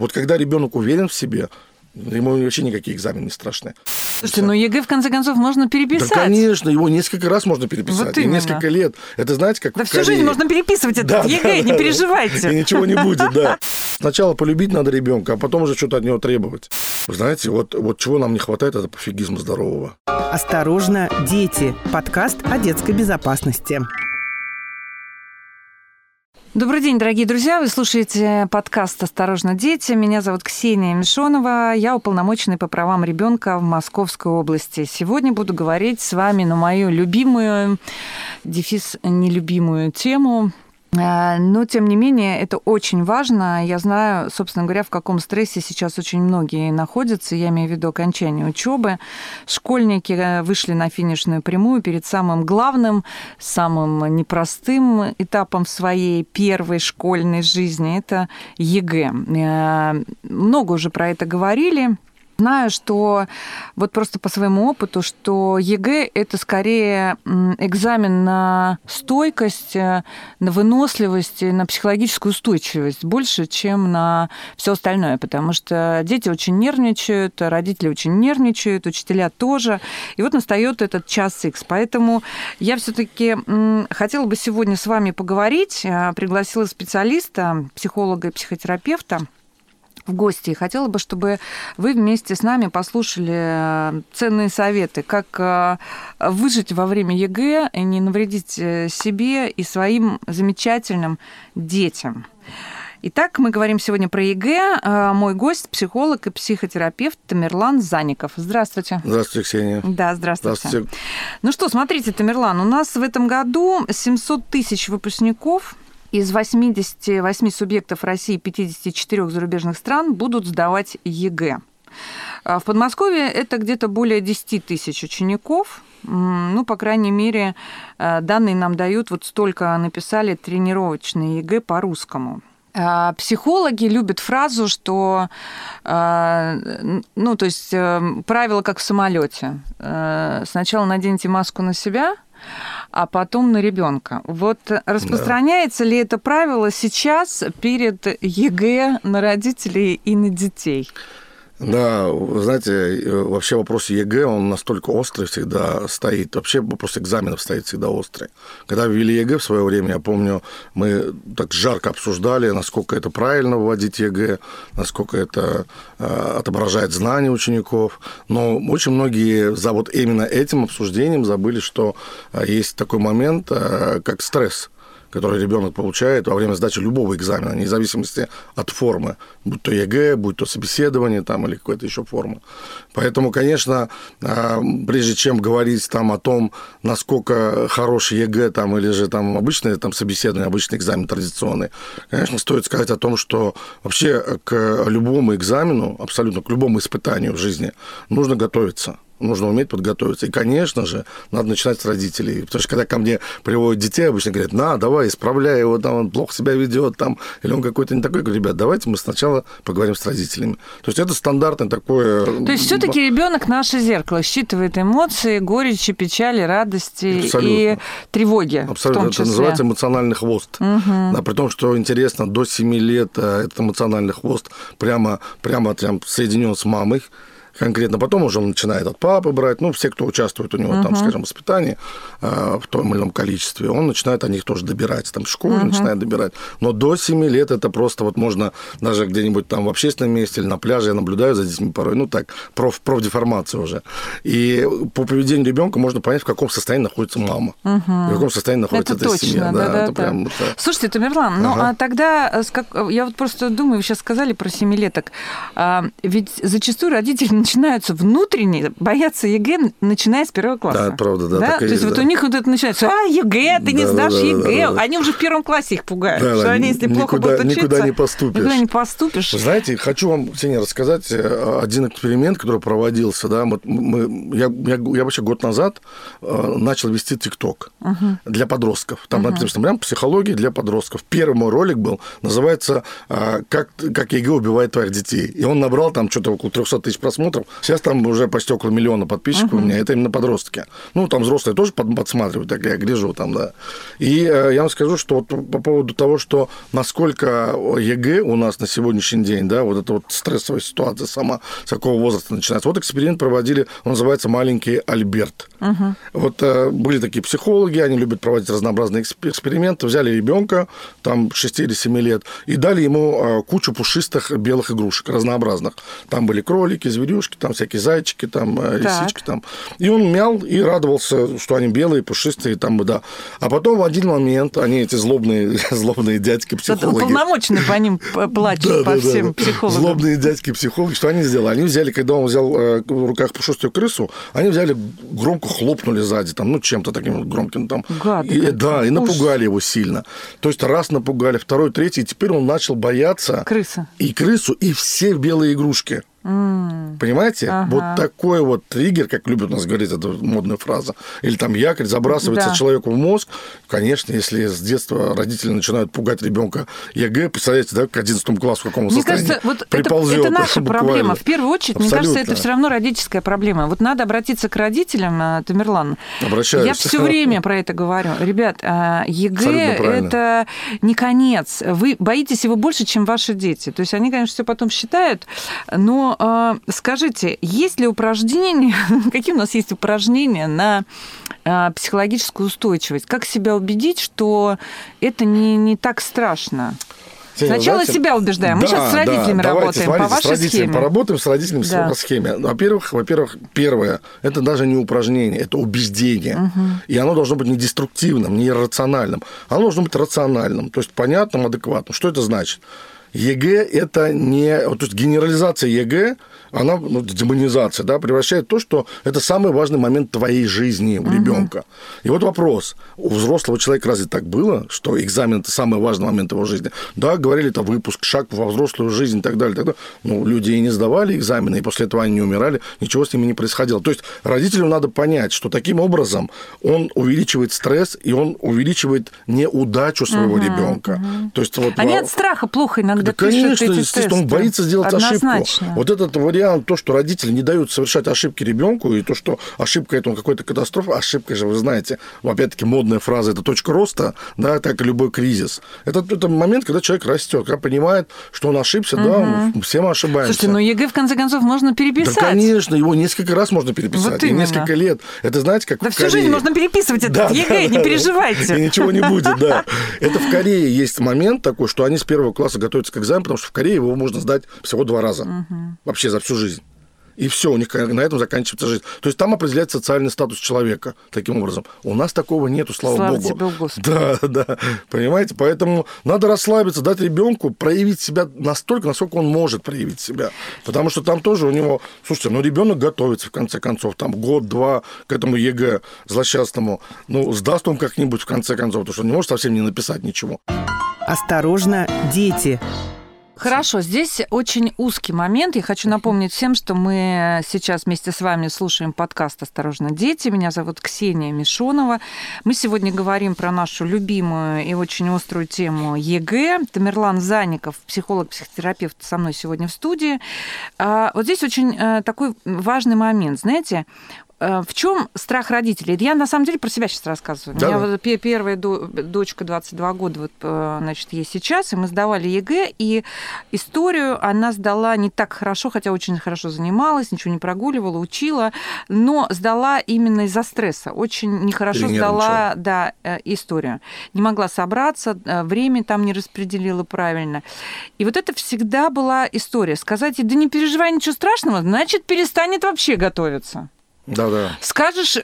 Вот когда ребенок уверен в себе, Ему вообще никакие экзамены не страшны. Слушайте, ну ЕГЭ, в конце концов, можно переписать. Да, конечно, его несколько раз можно переписать. Вот и несколько лет. Это, знаете, как Да всю жизнь можно переписывать этот да, ЕГЭ, да, не да, переживайте. И ничего не будет, да. Сначала полюбить надо ребенка, а потом уже что-то от него требовать. Вы знаете, вот, вот чего нам не хватает, это пофигизма здорового. Осторожно, дети. Подкаст о детской безопасности. Добрый день, дорогие друзья. Вы слушаете подкаст «Осторожно, дети». Меня зовут Ксения Мишонова. Я уполномоченный по правам ребенка в Московской области. Сегодня буду говорить с вами на мою любимую, дефис нелюбимую тему но, тем не менее, это очень важно. Я знаю, собственно говоря, в каком стрессе сейчас очень многие находятся. Я имею в виду окончание учебы. Школьники э, вышли на финишную прямую перед самым главным, самым непростым этапом своей первой школьной жизни. Это ЕГЭ. Э, много уже про это говорили. Знаю, что вот просто по своему опыту, что ЕГЭ – это скорее экзамен на стойкость, э, на выносливость, на психологическую устойчивость больше, чем на все остальное, потому что дети очень нервничают, родители очень нервничают, учителя тоже. И вот настает этот час X. Поэтому я все-таки хотела бы сегодня с вами поговорить. Э, пригласила специалиста, психолога и психотерапевта в гости. И хотела бы, чтобы вы вместе с нами послушали э, ценные советы, как э, выжить во время ЕГЭ и не навредить э, себе и своим замечательным детям. Итак, мы говорим сегодня про ЕГЭ. Мой гость – психолог и психотерапевт Тамерлан Заников. Здравствуйте. Здравствуйте, Ксения. Да, здравствуйте. Здравствуйте. Ну что, смотрите, Тамерлан, у нас в этом году 700 тысяч выпускников из 88 субъектов России и 54 зарубежных стран будут сдавать ЕГЭ. А в Подмосковье это где-то более 10 тысяч учеников. Ну, по крайней мере, э, данные нам дают, вот столько написали тренировочные ЕГЭ по-русскому. А психологи любят фразу, что, э, ну, то есть э, правило как в самолете. Сначала наденьте маску на себя, а потом на ребенка. Вот распространяется да. ли это правило сейчас перед ЕГЭ на родителей и на детей? Да, вы знаете, вообще вопрос ЕГЭ, он настолько острый всегда стоит. Вообще вопрос экзаменов стоит всегда острый. Когда ввели ЕГЭ в свое время, я помню, мы так жарко обсуждали, насколько это правильно вводить ЕГЭ, насколько это э, отображает знания учеников. Но очень многие за вот именно этим обсуждением забыли, что э, есть такой момент, э, как стресс который ребенок получает во время сдачи любого экзамена, вне зависимости от формы, будь то ЕГЭ, будь то собеседование там, или какая-то еще форма. Поэтому, конечно, а, прежде чем говорить там, о том, насколько хороший ЕГЭ там, или же там, обычное там, собеседование, обычный экзамен традиционный, конечно, стоит сказать о том, что вообще к любому экзамену, абсолютно к любому испытанию в жизни нужно готовиться нужно уметь подготовиться. И, конечно же, надо начинать с родителей. Потому что когда ко мне приводят детей, обычно говорят, на, давай, исправляй его, там, он плохо себя ведет, там, или он какой-то не такой. Я говорю, ребят, давайте мы сначала поговорим с родителями. То есть это стандартное такое... То есть все-таки ребенок наше зеркало, считывает эмоции, горечи, печали, радости Абсолютно. и тревоги. Абсолютно. Это называется эмоциональный хвост. Угу. Да, при том, что интересно, до 7 лет э, этот эмоциональный хвост прямо, прямо прям соединен с мамой конкретно. Потом уже он начинает от папы брать, ну, все, кто участвует у него uh-huh. там, скажем, в воспитании э, в том или ином количестве, он начинает о них тоже добирать, там, в школе uh-huh. начинает добирать. Но до 7 лет это просто вот можно даже где-нибудь там в общественном месте или на пляже, я наблюдаю за детьми порой, ну, так, проф, профдеформация уже. И по поведению ребенка можно понять, в каком состоянии находится мама, uh-huh. в каком состоянии находится это эта точно, семья. Да, да, это да. Прям, это... Слушайте, Тамерлан, ага. ну, а тогда, э, я вот просто думаю, вы сейчас сказали про семилеток, а, ведь зачастую родители начинаются внутренне боятся ЕГЭ, начиная с первого класса. Да, правда, да. да? То есть вот у них вот это начинается, а, ЕГЭ, ты не да, сдашь да, ЕГЭ. Да, да, Они уже в первом классе их пугают, да, что они, если никуда, плохо будут учиться... Никуда не поступишь. Никуда не поступишь. знаете, хочу вам, Ксения, рассказать э, один эксперимент, который проводился. Да? Вот мы, я, я, я вообще год назад э, начал вести ТикТок угу. для подростков. Там угу. написано прям психология для подростков. Первый мой ролик был, называется «Как, как ЕГЭ убивает твоих детей». И он набрал там что-то около 300 тысяч просмотров просмотров. Сейчас там уже почти около миллиона подписчиков uh-huh. у меня. Это именно подростки. Ну, там взрослые тоже подсматривают, так я гляжу там, да. И э, я вам скажу, что вот по поводу того, что насколько ЕГЭ у нас на сегодняшний день, да, вот эта вот стрессовая ситуация сама, с какого возраста начинается. Вот эксперимент проводили, он называется «Маленький Альберт». Uh-huh. Вот э, были такие психологи, они любят проводить разнообразные эксперименты. Взяли ребенка, там 6 или 7 лет, и дали ему э, кучу пушистых белых игрушек разнообразных. Там были кролики, зверюшки, там всякие зайчики, там э, лисички. Там. И он мял и радовался, что они белые, пушистые, там, да. А потом в один момент они, эти злобные, злобные дядьки-психологи... Уполномоченные по ним плачут, по всем психологам. Злобные дядьки-психологи, что они сделали? Они взяли, когда он взял э, в руках пушистую крысу, они взяли, громко хлопнули сзади, там, ну, чем-то таким громким там. И, да, и напугали его сильно. То есть раз напугали, второй, третий, и теперь он начал бояться... Крыса. И крысу, и все белые игрушки. М-м. Понимаете? Ага. Вот такой вот триггер, как любят у нас говорить, это модная фраза, или там якорь забрасывается да. человеку в мозг. Конечно, если с детства родители начинают пугать ребенка ЕГЭ, представляете, да, к 11 классу в каком Мне кажется, вот приползет. Это, это наша буквально. проблема. В первую очередь, Абсолютно. мне кажется, это все равно родительская проблема. Вот надо обратиться к родителям, э, Тамерлан. Обращаюсь. Я все время про это говорю. Ребят, э, ЕГЭ это не конец. Вы боитесь его больше, чем ваши дети. То есть они, конечно, все потом считают, но э, скажите, есть ли упражнения, какие у нас есть упражнения на э, психологическую устойчивость? Как себя убедить, что это не, не так страшно? Сначала знаете, себя убеждаем. Мы да, сейчас с родителями да, работаем давайте, по вашей с родителями схеме. Поработаем с родителями да. по схеме. Во-первых, во-первых, первое, это даже не упражнение, это убеждение. Угу. И оно должно быть не деструктивным, не иррациональным. Оно должно быть рациональным, то есть понятным, адекватным. Что это значит? ЕГЭ – это не... То есть генерализация ЕГЭ она, ну, демонизация, да, превращает то, что это самый важный момент твоей жизни у угу. ребенка. И вот вопрос. У взрослого человека разве так было, что экзамен – это самый важный момент его жизни? Да, говорили, это выпуск, шаг во взрослую жизнь и так далее. Так далее. Ну, люди и не сдавали экзамены, и после этого они не умирали, ничего с ними не происходило. То есть родителю надо понять, что таким образом он увеличивает стресс, и он увеличивает неудачу своего угу, ребенка. Угу. То есть, вот, Они а... от страха плохо иногда да, пишут конечно, эти естественно, тесты. он боится сделать Однозначно. ошибку. Вот этот вариант то, что родители не дают совершать ошибки ребенку, и то, что ошибка это какой-то катастрофа, ошибка же, вы знаете, опять-таки модная фраза, это точка роста, да, так и любой кризис. Это, это момент, когда человек растет, когда понимает, что он ошибся, угу. да, все мы ошибаемся. Слушайте, ну ЕГЭ, в конце концов, можно переписать. Да, конечно, его несколько раз можно переписать, вот и несколько лет. Это, знаете, как Да всю Корее. жизнь можно переписывать этот да, ЕГЭ, да, не да, переживайте. И ничего не будет, да. Это в Корее есть момент такой, что они с первого класса готовятся к экзамену, потому что в Корее его можно сдать всего два раза. Вообще за всю жизнь и все, у них на этом заканчивается жизнь. То есть там определяется социальный статус человека таким образом. У нас такого нету, слава, слава богу. Тебе, Господи. Да, да, понимаете? Поэтому надо расслабиться, дать ребенку проявить себя настолько, насколько он может проявить себя. Потому что там тоже у него, слушайте, ну ребенок готовится в конце концов, там год-два к этому ЕГЭ злосчастному. Ну, сдаст он как-нибудь в конце концов, потому что он не может совсем не написать ничего. Осторожно, дети. Хорошо, здесь очень узкий момент. Я хочу напомнить всем, что мы сейчас вместе с вами слушаем подкаст «Осторожно, дети». Меня зовут Ксения Мишонова. Мы сегодня говорим про нашу любимую и очень острую тему ЕГЭ. Тамерлан Заников, психолог-психотерапевт, со мной сегодня в студии. А, вот здесь очень э, такой важный момент. Знаете, в чем страх родителей? Я на самом деле про себя сейчас рассказываю. Да. У меня вот первая дочка 22 года вот, э, значит, есть сейчас, и мы сдавали ЕГЭ, и историю она сдала не так хорошо, хотя очень хорошо занималась, ничего не прогуливала, учила, но сдала именно из-за стресса. Очень нехорошо сдала да, э, историю. Не могла собраться, время там не распределила правильно. И вот это всегда была история. Сказать, да не переживай ничего страшного, значит, перестанет вообще готовиться. Да, да. Скажешь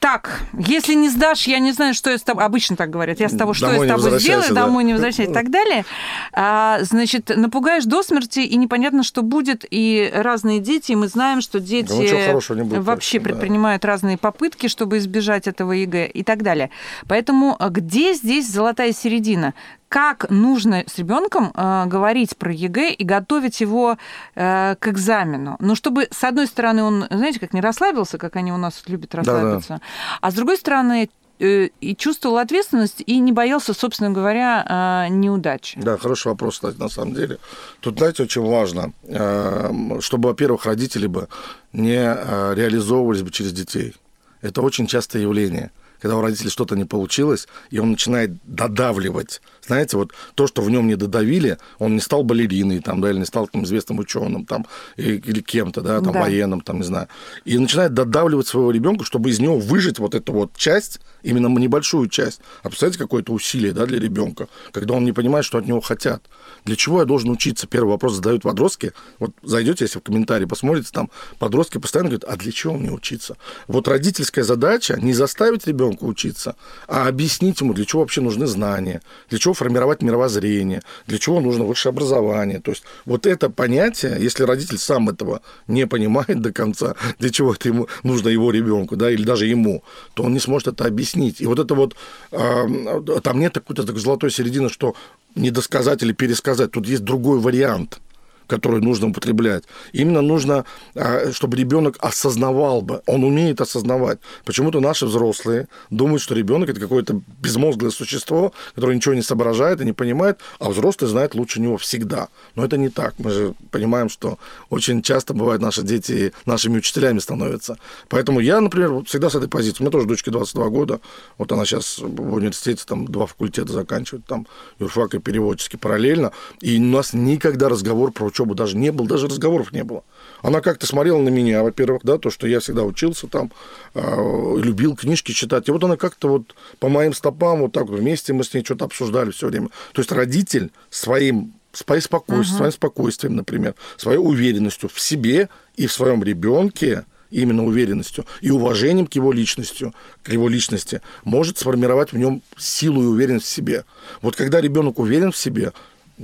так, если не сдашь, я не знаю, что я с тобой... Обычно так говорят. Я с тобой, что домой я с тобой сделаю, да. домой не возвращайся и так далее. А, значит, напугаешь до смерти, и непонятно, что будет. И разные дети, и мы знаем, что дети да, будет, вообще точно, предпринимают да. разные попытки, чтобы избежать этого ЕГЭ и так далее. Поэтому а, где здесь золотая середина? Как нужно с ребенком э, говорить про ЕГЭ и готовить его э, к экзамену. Ну, чтобы, с одной стороны, он, знаете, как не расслабился, как они у нас любят расслабиться, да -да. а с другой стороны, э, и чувствовал ответственность и не боялся, собственно говоря, а, неудачи? Да, хороший вопрос, кстати, на самом деле. Тут, знаете, очень важно, э, чтобы, во-первых, родители бы не э, реализовывались бы через детей. Это очень частое явление – когда у родителей что-то не получилось, и он начинает додавливать. Знаете, вот то, что в нем не додавили, он не стал балериной, там, да, или не стал там, известным ученым, там, или, кем-то, да, там, да. военным, там, не знаю. И начинает додавливать своего ребенка, чтобы из него выжить вот эту вот часть, именно небольшую часть. А представляете, какое-то усилие, да, для ребенка, когда он не понимает, что от него хотят. Для чего я должен учиться? Первый вопрос задают подростки. Вот зайдете, если в комментарии посмотрите, там подростки постоянно говорят, а для чего мне учиться? Вот родительская задача не заставить ребенка учиться, а объяснить ему, для чего вообще нужны знания, для чего формировать мировоззрение, для чего нужно высшее образование. То есть вот это понятие, если родитель сам этого не понимает до конца, для чего это ему нужно его ребенку, да, или даже ему, то он не сможет это объяснить. И вот это вот, там нет какой-то такой золотой середины, что не досказать или пересказать. Тут есть другой вариант – которую нужно употреблять. Именно нужно, а, чтобы ребенок осознавал бы, он умеет осознавать. Почему-то наши взрослые думают, что ребенок это какое-то безмозглое существо, которое ничего не соображает и не понимает, а взрослый знает лучше него всегда. Но это не так. Мы же понимаем, что очень часто бывает наши дети нашими учителями становятся. Поэтому я, например, всегда с этой позиции. У меня тоже дочке 22 года. Вот она сейчас в университете там два факультета заканчивает, там юрфак и переводческий параллельно. И у нас никогда разговор про учебу даже не был, даже разговоров не было. Она как-то смотрела на меня, во-первых, да, то, что я всегда учился там, э, любил книжки читать. И вот она как-то вот по моим стопам, вот так вот вместе мы с ней что-то обсуждали все время. То есть родитель своим своим спокойствием, uh-huh. своим спокойствием, например, своей уверенностью в себе и в своем ребенке, именно уверенностью и уважением к его личностью, к его личности, может сформировать в нем силу и уверенность в себе. Вот когда ребенок уверен в себе,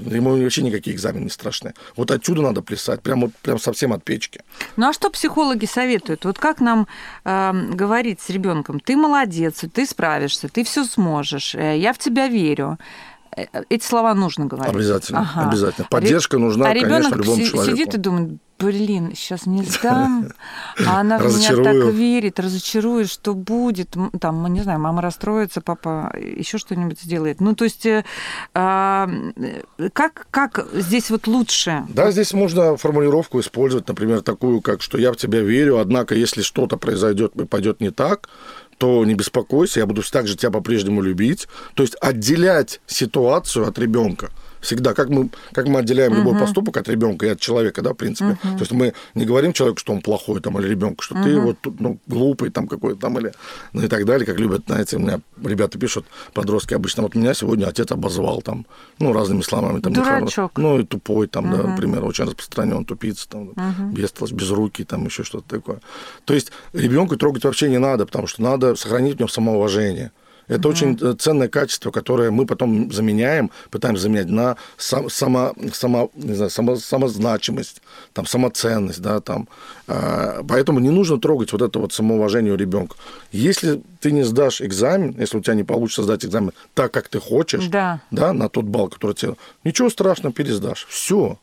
Ему вообще никакие экзамены не страшны. Вот отсюда надо плясать, прям, вот, прям совсем от печки. Ну а что психологи советуют? Вот как нам э, говорить с ребенком? Ты молодец, ты справишься, ты все сможешь, э, я в тебя верю. Э, эти слова нужно говорить. Обязательно, ага. обязательно. Поддержка нужна, а конечно, любому человеку. сидит и думает, блин, сейчас не сдам, а она в меня так верит, разочарует, что будет. Там, мы не знаю, мама расстроится, папа еще что-нибудь сделает. Ну, то есть, э, а, как, как здесь вот лучше? Да, здесь можно формулировку использовать, например, такую, как, что я в тебя верю, однако, если что-то произойдет и пойдет не так, то не беспокойся, я буду также тебя по-прежнему любить. То есть отделять ситуацию от ребенка всегда, как мы, как мы отделяем любой поступок от ребенка и от человека, да, в принципе. Uh-huh. То есть мы не говорим человеку, что он плохой, там, или ребенку, что uh-huh. ты вот ну, глупый, там, какой-то там, или, ну, и так далее, как любят, знаете, у меня ребята пишут, подростки обычно, вот меня сегодня отец обозвал, там, ну, разными словами. Там, Дурачок. Ну, и тупой, там, uh-huh. да, например, очень распространен, тупица, там, uh-huh. без, без руки, там, еще что-то такое. То есть ребенку трогать вообще не надо, потому что надо сохранить в нем самоуважение. Это mm очень э, ценное качество, которое мы потом заменяем, пытаемся заменять на сам, само, само, не знаю, само, самозначимость, там, самоценность, да, там. А, поэтому не нужно трогать вот это вот самоуважение у ребенка. Если ты не сдашь экзамен, если у тебя не получится сдать экзамен так, как ты хочешь, да. Да, на тот балл, который тебе... Ничего страшного, пересдашь. Все.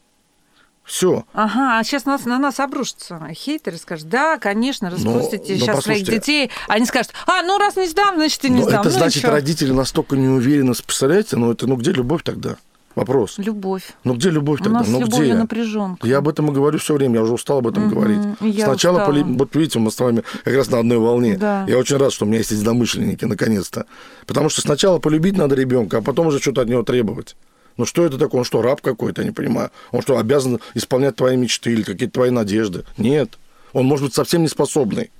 Все. Ага, а сейчас нас, на нас обрушатся хейтеры, скажут, да, конечно, распустите но, сейчас но своих детей. Они скажут, а, ну раз не сдам, значит, ты не но сдам. Это ну, значит, еще. родители настолько не уверены, представляете, ну это, ну где любовь тогда? Вопрос. Любовь. Ну где любовь тогда? У нас ну где? напряженка. Я об этом и говорю все время, я уже устал об этом угу, говорить. Я Сначала, устала. поли... вот видите, мы с вами как раз на одной волне. Да. Я очень рад, что у меня есть единомышленники, наконец-то. Потому что сначала полюбить надо ребенка, а потом уже что-то от него требовать. Ну что это такое? Он что, раб какой-то, я не понимаю. Он что, обязан исполнять твои мечты или какие-то твои надежды? Нет. Он может быть совсем неспособный.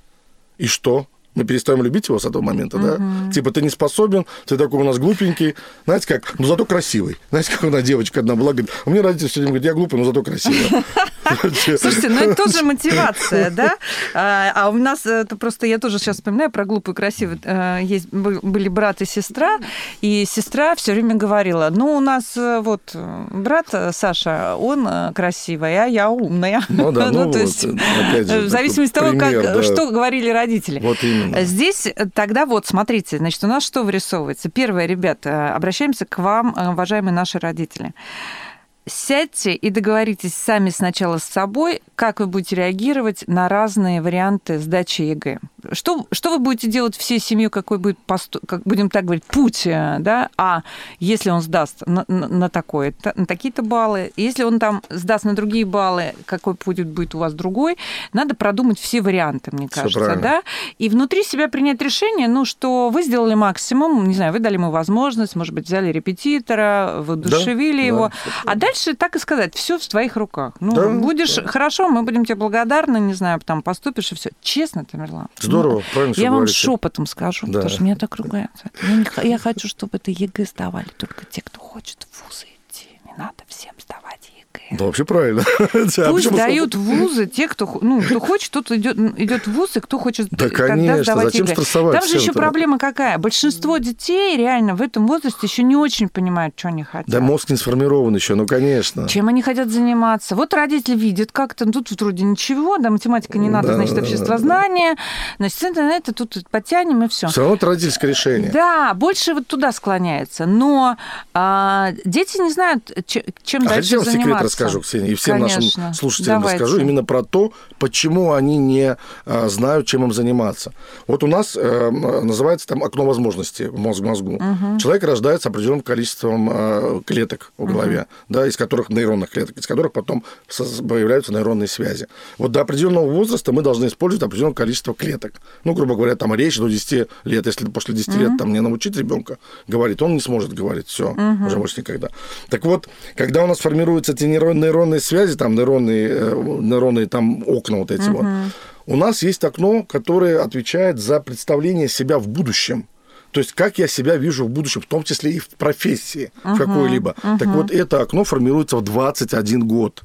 И что? мы перестаем любить его с этого момента, да? Угу. Типа, ты не способен, ты такой у нас глупенький, знаете как, но зато красивый. Знаете, как одна девочка одна была, говорит, у меня родители все время говорят, я глупый, но зато красивый. Слушайте, ну это тоже мотивация, да? А, а у нас это просто, я тоже сейчас вспоминаю про глупую и красивую. Э, есть, были брат и сестра, и сестра все время говорила, ну, у нас э, вот брат Саша, он э, красивый, а я умная. Ну да, ну, ну то есть, в зависимости от того, как, что говорили родители. Вот именно. Здесь тогда вот, смотрите, значит, у нас что вырисовывается? Первое, ребята, обращаемся к вам, уважаемые наши родители сядьте и договоритесь сами сначала с собой, как вы будете реагировать на разные варианты сдачи ЕГЭ. Что, что вы будете делать всей семьей, какой будет, посту, как будем так говорить, путь, э, да, а если он сдаст на, на, на такое, на такие-то баллы, если он там сдаст на другие баллы, какой путь будет у вас другой, надо продумать все варианты, мне кажется, правильно. да, и внутри себя принять решение, ну, что вы сделали максимум, не знаю, вы дали ему возможность, может быть, взяли репетитора, вы душевили да, его, всё а дальше так и сказать, все в твоих руках. Ну, Да, будешь да. хорошо, мы будем тебе благодарны, не знаю, там поступишь и все. Честно, Тамерлан. Здорово, правильно всё Я вам говорите. шепотом скажу, Да. потому что меня так ругаются. Я, не я хочу, чтобы это ЕГЭ сдавали только те, кто хочет в вузы идти. Не надо всем сдавать ЕГЭ. Да, вообще правильно. Пусть дают вузы те, кто, ну, кто хочет, тот идет, идет в вуз, и кто хочет Да, конечно, сдавать зачем ЕГЭ. Там же еще проблема какая? Большинство детей реально в этом возрасте еще не очень понимают, что они хотят. Да мозг не сформирован еще, ну, конечно. Чем они хотят заниматься? Вот родители видят как-то, ну, тут вроде ничего, да, математика не надо, Да, значит, да, общество да. знания, значит, это тут подтянем и все. Все равно это родительское решение. Да, больше вот туда склоняется. Но а, дети не знают, че- чем А дальше заниматься. Расскажу, Ксения, и всем Конечно. нашим слушателям Давайте. расскажу именно про то, почему они не а, знают, чем им заниматься. Вот у нас э, называется там окно возможностей в мозг- мозгу. Человек рождается определенным количеством э, клеток в голове, да, из которых нейронных клеток, из которых потом появляются нейронные связи. Вот до определенного возраста мы должны использовать определенное количество клеток. Ну, грубо говоря, там речь до 10 лет. Если после 10 лет там не научить ребенка говорить, он не сможет говорить. Все, уже больше никогда. Так вот, когда у нас формируются эти нейрон- нейронные связи, там нейронные, э, нейронные там окна вот эти вот, у нас есть окно, которое отвечает за представление себя в будущем. То есть, как я себя вижу в будущем, в том числе и в профессии в какой-либо. Так вот, это окно формируется в 21 год.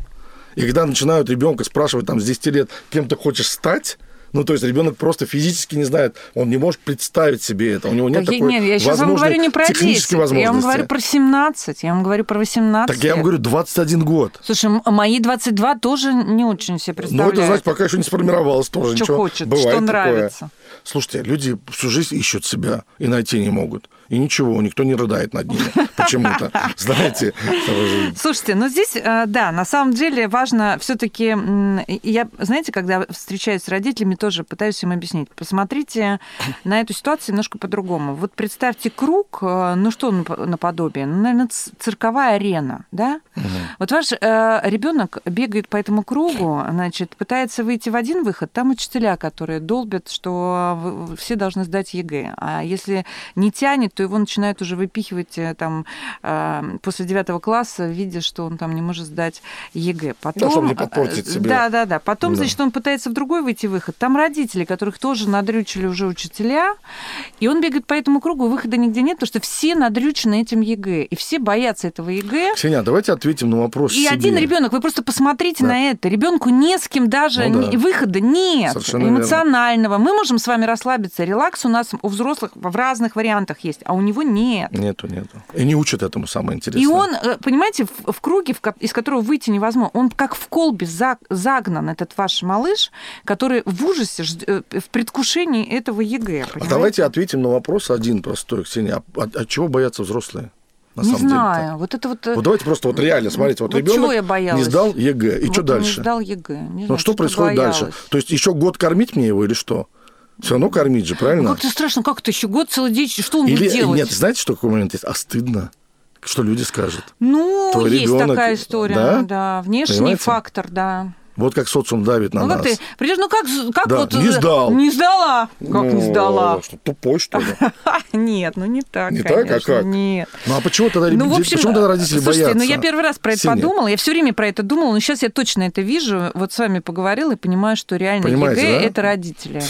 И когда начинают ребенка спрашивать там с 10 лет, кем ты хочешь стать, ну, то есть ребенок просто физически не знает, он не может представить себе это, у него нет Так такой нет, я сейчас вам говорю не про 10, технической я вам говорю про 17, я вам говорю про 18 Так я вам говорю, 21 год. Слушай, мои 22 тоже не очень себе Ну, представляют. это, значит, пока еще не сформировалось тоже. Что ничего. хочет, Бывает что такое. нравится. Слушайте, люди всю жизнь ищут себя и найти не могут. И ничего, никто не рыдает над ними почему-то. Знаете, Слушайте, ну здесь, э, да, на самом деле важно все-таки, я, знаете, когда встречаюсь с родителями, тоже пытаюсь им объяснить. Посмотрите на эту ситуацию немножко по-другому. Вот представьте круг, э, ну что нап- наподобие? Ну, наверное, цирковая арена, да? Вот ваш ребенок бегает по этому кругу, значит, пытается выйти в один выход, там учителя, которые долбят, что все должны сдать ЕГЭ. А если не тянет, то его начинают уже выпихивать э, там э, после девятого класса, видя, что он там не может сдать ЕГЭ. Потом, чтобы не подпортить э, себе. Да, да, да. Потом, Да. значит, он пытается в другой выйти выход. Там родители, которых тоже надрючили уже учителя, и он бегает по этому кругу, выхода нигде нет, потому что все надрючены этим ЕГЭ, и все боятся этого ЕГЭ. Ксения, а давайте ответим на вопрос И себе. один ребенок, вы просто посмотрите Да. на это. Ребенку не с кем даже Ну да. выхода нет Совершенно верно. эмоционального. Мы можем с вами расслабиться. Релакс у нас у взрослых в разных вариантах есть, а у него нет. Нету, нету. И не учат этому, самое интересное. И он, э, понимаете, в, в круге, в из которого выйти невозможно, он как в колбе за- загнан, этот ваш малыш, который в ужасе, э, в предвкушении этого ЕГЭ. А понимаете? давайте ответим на вопрос один простой, Ксения. А от, от чего боятся взрослые? На Не самом знаю. деле Вот это вот... э, Вот давайте просто вот реально, смотрите, вот, Вот ребенок я боялась? не сдал ЕГЭ, и вот что дальше? Не сдал ЕГЭ. Не Ну знаю, что происходит боялась. дальше? То есть еще год кормить мне его или что? Все равно кормить же, Ну, правильно? как-то страшно, как это еще год целый день, что он Или будет делать? нет, знаете, что такой момент есть? А стыдно, что люди скажут. Ну, Твой есть ребенок, такая история, да? да, внешний Понимаете? фактор, да. Вот как социум давит на ну, нас. как ты придешь, ну как, как Да, вот... не э, сдал. Не сдала. Как не Ну, сдала? Что, тупой, что ли? Нет, ну не так, Не так, а как? Нет. Ну а почему тогда, Ну, в ребят- общем, почему тогда родители слушайте, боятся? ну я первый раз про это подумала, я все время про это думала, но сейчас я точно это вижу, вот с вами поговорила и понимаю, что реально Понимаете, ЕГЭ да? это родители.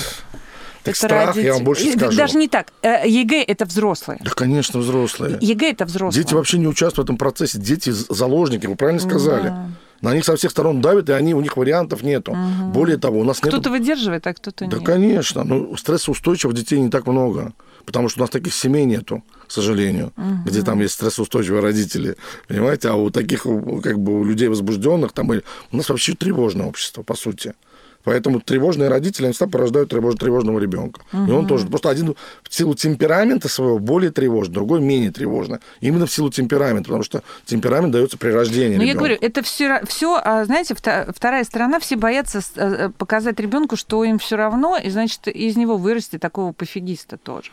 Так это страх, я вам больше Э, скажу. Даже не так. Э, ЕГЭ это взрослые. Да, конечно, взрослые. ЕГЭ это взрослые. Дети вообще не участвуют в этом процессе. Дети заложники, вы правильно сказали. Да. На них со всех сторон давят, и они, у них вариантов нету. Более того, у нас нет... Кто-то выдерживает, а кто-то Да, нет. конечно. Ну, стрессоустойчивых детей не так много. Потому что у нас таких семей нету, к сожалению, где там есть стрессоустойчивые родители. Понимаете? А у таких, как бы, у людей возбужденных, там, у нас вообще тревожное общество, по сути. Поэтому тревожные родители они всегда порождают тревож, тревожного ребенка. Угу. И он тоже. Просто один в силу темперамента своего более тревожный, другой менее тревожный. Именно в силу темперамента, потому что темперамент дается при рождении. Ребенка. я говорю, это все, все, а, знаете, вторая сторона, все боятся э, показать ребенку, что им все равно, и значит, из него вырастет такого пофигиста тоже.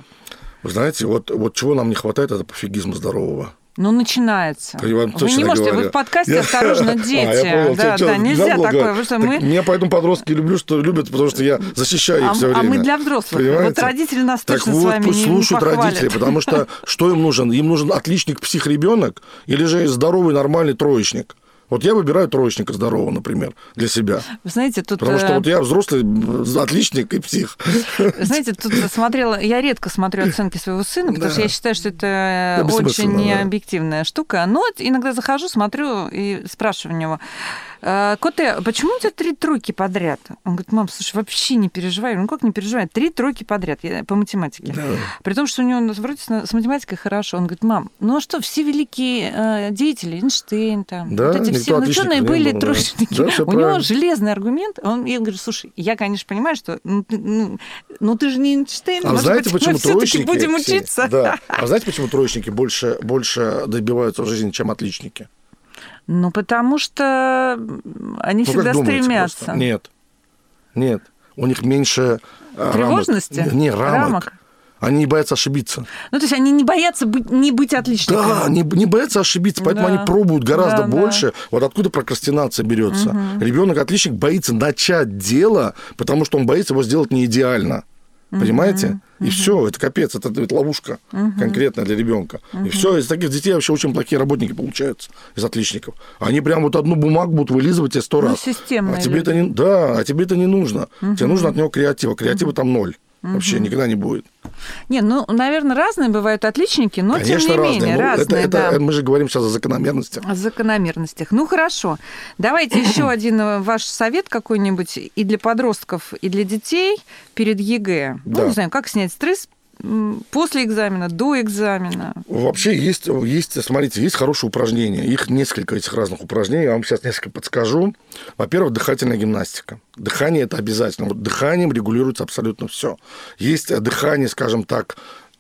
Вы знаете, вот, вот чего нам не хватает, это пофигизма здорового. Ну, начинается. Вам вы не можете, говорю. вы в подкасте я... «Осторожно, дети». А, я понял, да, что, да, нельзя такое. потому что мы... Меня поэтому подростки люблю, что любят, потому что я защищаю их а, все время. А мы для взрослых. Понимаете? Вот родители нас так точно вот, с вами пусть не, слушают не родители, потому что что им нужен? Им нужен отличник психребенок или же здоровый нормальный троечник? Вот я выбираю троечника здорового, например, для себя. Вы знаете, тут... Потому что вот я взрослый отличник и псих. Знаете, тут смотрела... Я редко смотрю оценки своего сына, потому да. что я считаю, что это да, очень необъективная да. штука. Но иногда захожу, смотрю и спрашиваю у него, Коте, почему у тебя три тройки подряд? Он говорит, мам, слушай, вообще не переживай. Ну как не переживай? Три тройки подряд я, по математике. Да. При том, что у него вроде с математикой хорошо. Он говорит, мам, ну а что, все великие э, деятели, Эйнштейн, там, да, вот эти все ученые были был, троечники. Да. Да, у правильно. него железный аргумент. Он, я говорю, слушай, я, конечно, понимаю, что ну ты, ну, ну, ты же не Эйнштейн. А может знаете, быть, почему мы троечники... будем учиться. Да. А знаете, почему троечники больше, больше добиваются в жизни, чем отличники? Ну, потому что они ну, всегда стремятся. Просто? Нет. Нет. У них меньше Тревожности? рамок. Не, рамок. рамок. Они не боятся ошибиться. Ну, то есть они не боятся быть, не быть отличниками. Да, не, не боятся ошибиться, поэтому да. они пробуют гораздо да, больше. Да. Вот откуда прокрастинация берется. Угу. Ребенок-отличник боится начать дело, потому что он боится его сделать не идеально. Понимаете? Uh-huh. И все, это капец, это, это ловушка uh-huh. конкретная для ребенка. Uh-huh. И все, из таких детей вообще очень плохие работники получаются, из отличников. Они прям вот одну бумагу будут вылизывать тебе сто раз. Ну, системные а тебе люди. это не, да, а тебе это не нужно. Uh-huh. Тебе нужно от него креатива. Креатива uh-huh. там ноль. Вообще угу. никогда не будет. Не, ну, наверное, разные бывают отличники, но Конечно, тем не разные. менее, ну, разные. Это, да. это, мы же говорим сейчас о закономерностях. О закономерностях. Ну, хорошо. Давайте еще один э, ваш совет какой-нибудь и для подростков, и для детей перед ЕГЭ. Да. Ну, не знаю, как снять стресс после экзамена, до экзамена? Вообще есть, есть, смотрите, есть хорошие упражнения. Их несколько этих разных упражнений. Я вам сейчас несколько подскажу. Во-первых, дыхательная гимнастика. Дыхание – это обязательно. Вот дыханием регулируется абсолютно все. Есть дыхание, скажем так,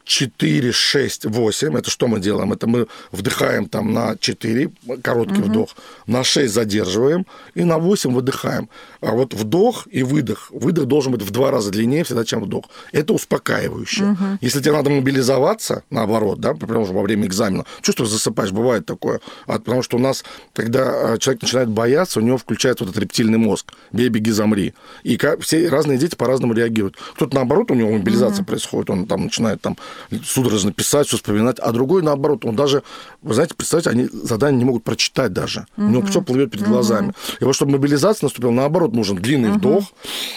4, 6, 8. Это что мы делаем? Это мы вдыхаем там на 4, короткий угу. вдох, на 6 задерживаем и на 8 выдыхаем. А вот вдох и выдох. Выдох должен быть в два раза длиннее всегда, чем вдох. Это успокаивающе. Угу. Если тебе надо мобилизоваться, наоборот, да, потому что во время экзамена, чувствуешь, засыпаешь, бывает такое. А, потому что у нас, когда а, человек начинает бояться, у него включается вот этот рептильный мозг. Бей, беги, замри. И все разные дети по-разному реагируют. Кто-то, наоборот, у него мобилизация угу. происходит, он там начинает там судорожно писать, все вспоминать, а другой, наоборот, он даже, вы знаете, представьте, они задания не могут прочитать даже. У него все плывет перед глазами. И вот, чтобы мобилизация наступила, наоборот, нужен длинный вдох,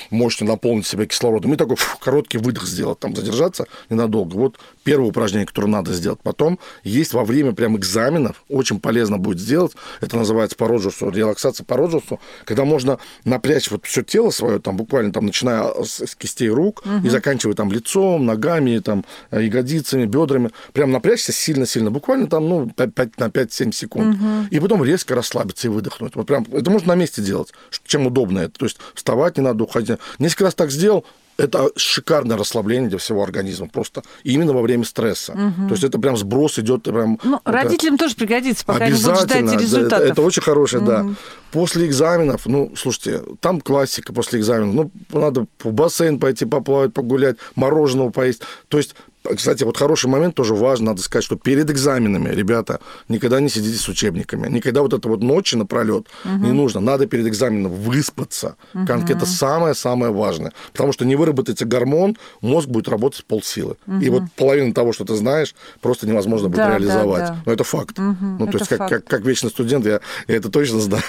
мощно наполнить себя кислородом, и такой фу, короткий выдох сделать, там задержаться ненадолго. Вот первое упражнение, которое надо сделать. Потом есть во время прям экзаменов, очень полезно будет сделать, это называется по Роджерсу, релаксация по Роджерсу, когда можно напрячь вот все тело свое, там буквально там начиная с, кистей рук угу. и заканчивая там лицом, ногами, там ягодицами, бедрами, прям напрячься сильно-сильно, буквально там, ну, 5, на 5-7 секунд. Угу. И потом резко расслабиться и выдохнуть. Вот прям, это можно на месте делать, чем удобно это. То есть вставать не надо, уходить. Несколько раз так сделал, это шикарное расслабление для всего организма, просто именно во время стресса. Угу. То есть это прям сброс идет прям. Ну, это... родителям тоже пригодится, пока они будут ждать результатов. Это, это очень хорошее, угу. да. После экзаменов, ну, слушайте, там классика после экзаменов. Ну, надо в бассейн пойти поплавать, погулять, мороженого поесть. То есть кстати, вот хороший момент тоже важно, надо сказать, что перед экзаменами, ребята, никогда не сидите с учебниками, никогда вот это вот ночи напролет угу. не нужно, надо перед экзаменом выспаться, угу. это самое-самое важное, потому что не выработается гормон, мозг будет работать полсилы, угу. и вот половину того, что ты знаешь, просто невозможно будет да, реализовать, да, да. но это факт, угу, ну то есть как, как, как вечный студент я, я это точно знаю.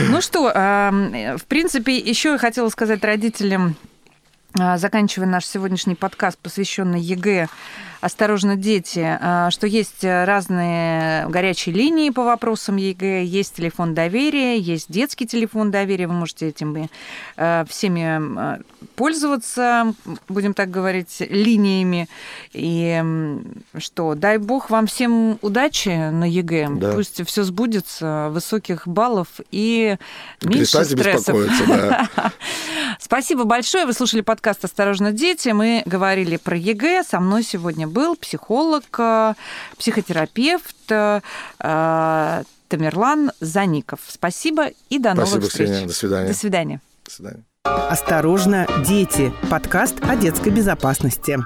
Ну что, в принципе, еще я хотела сказать родителям а, заканчивая наш сегодняшний подкаст, посвященный ЕГЭ, «Осторожно, дети», а, что есть разные горячие линии по вопросам ЕГЭ, есть телефон доверия, есть детский телефон доверия, вы можете этим э, всеми пользоваться, будем так говорить, линиями. И что, дай бог вам всем удачи на ЕГЭ, да. пусть все сбудется, высоких баллов и меньше Перестаньте стрессов. да. Спасибо большое. Вы слушали подкаст «Осторожно, дети». Мы говорили про ЕГЭ. Со мной сегодня был психолог, э, психотерапевт э, Тамерлан Заников. Спасибо и до Спасибо, новых встреч. Ксения. До свидания. До свидания. До свидания. «Осторожно, дети» – подкаст о детской безопасности.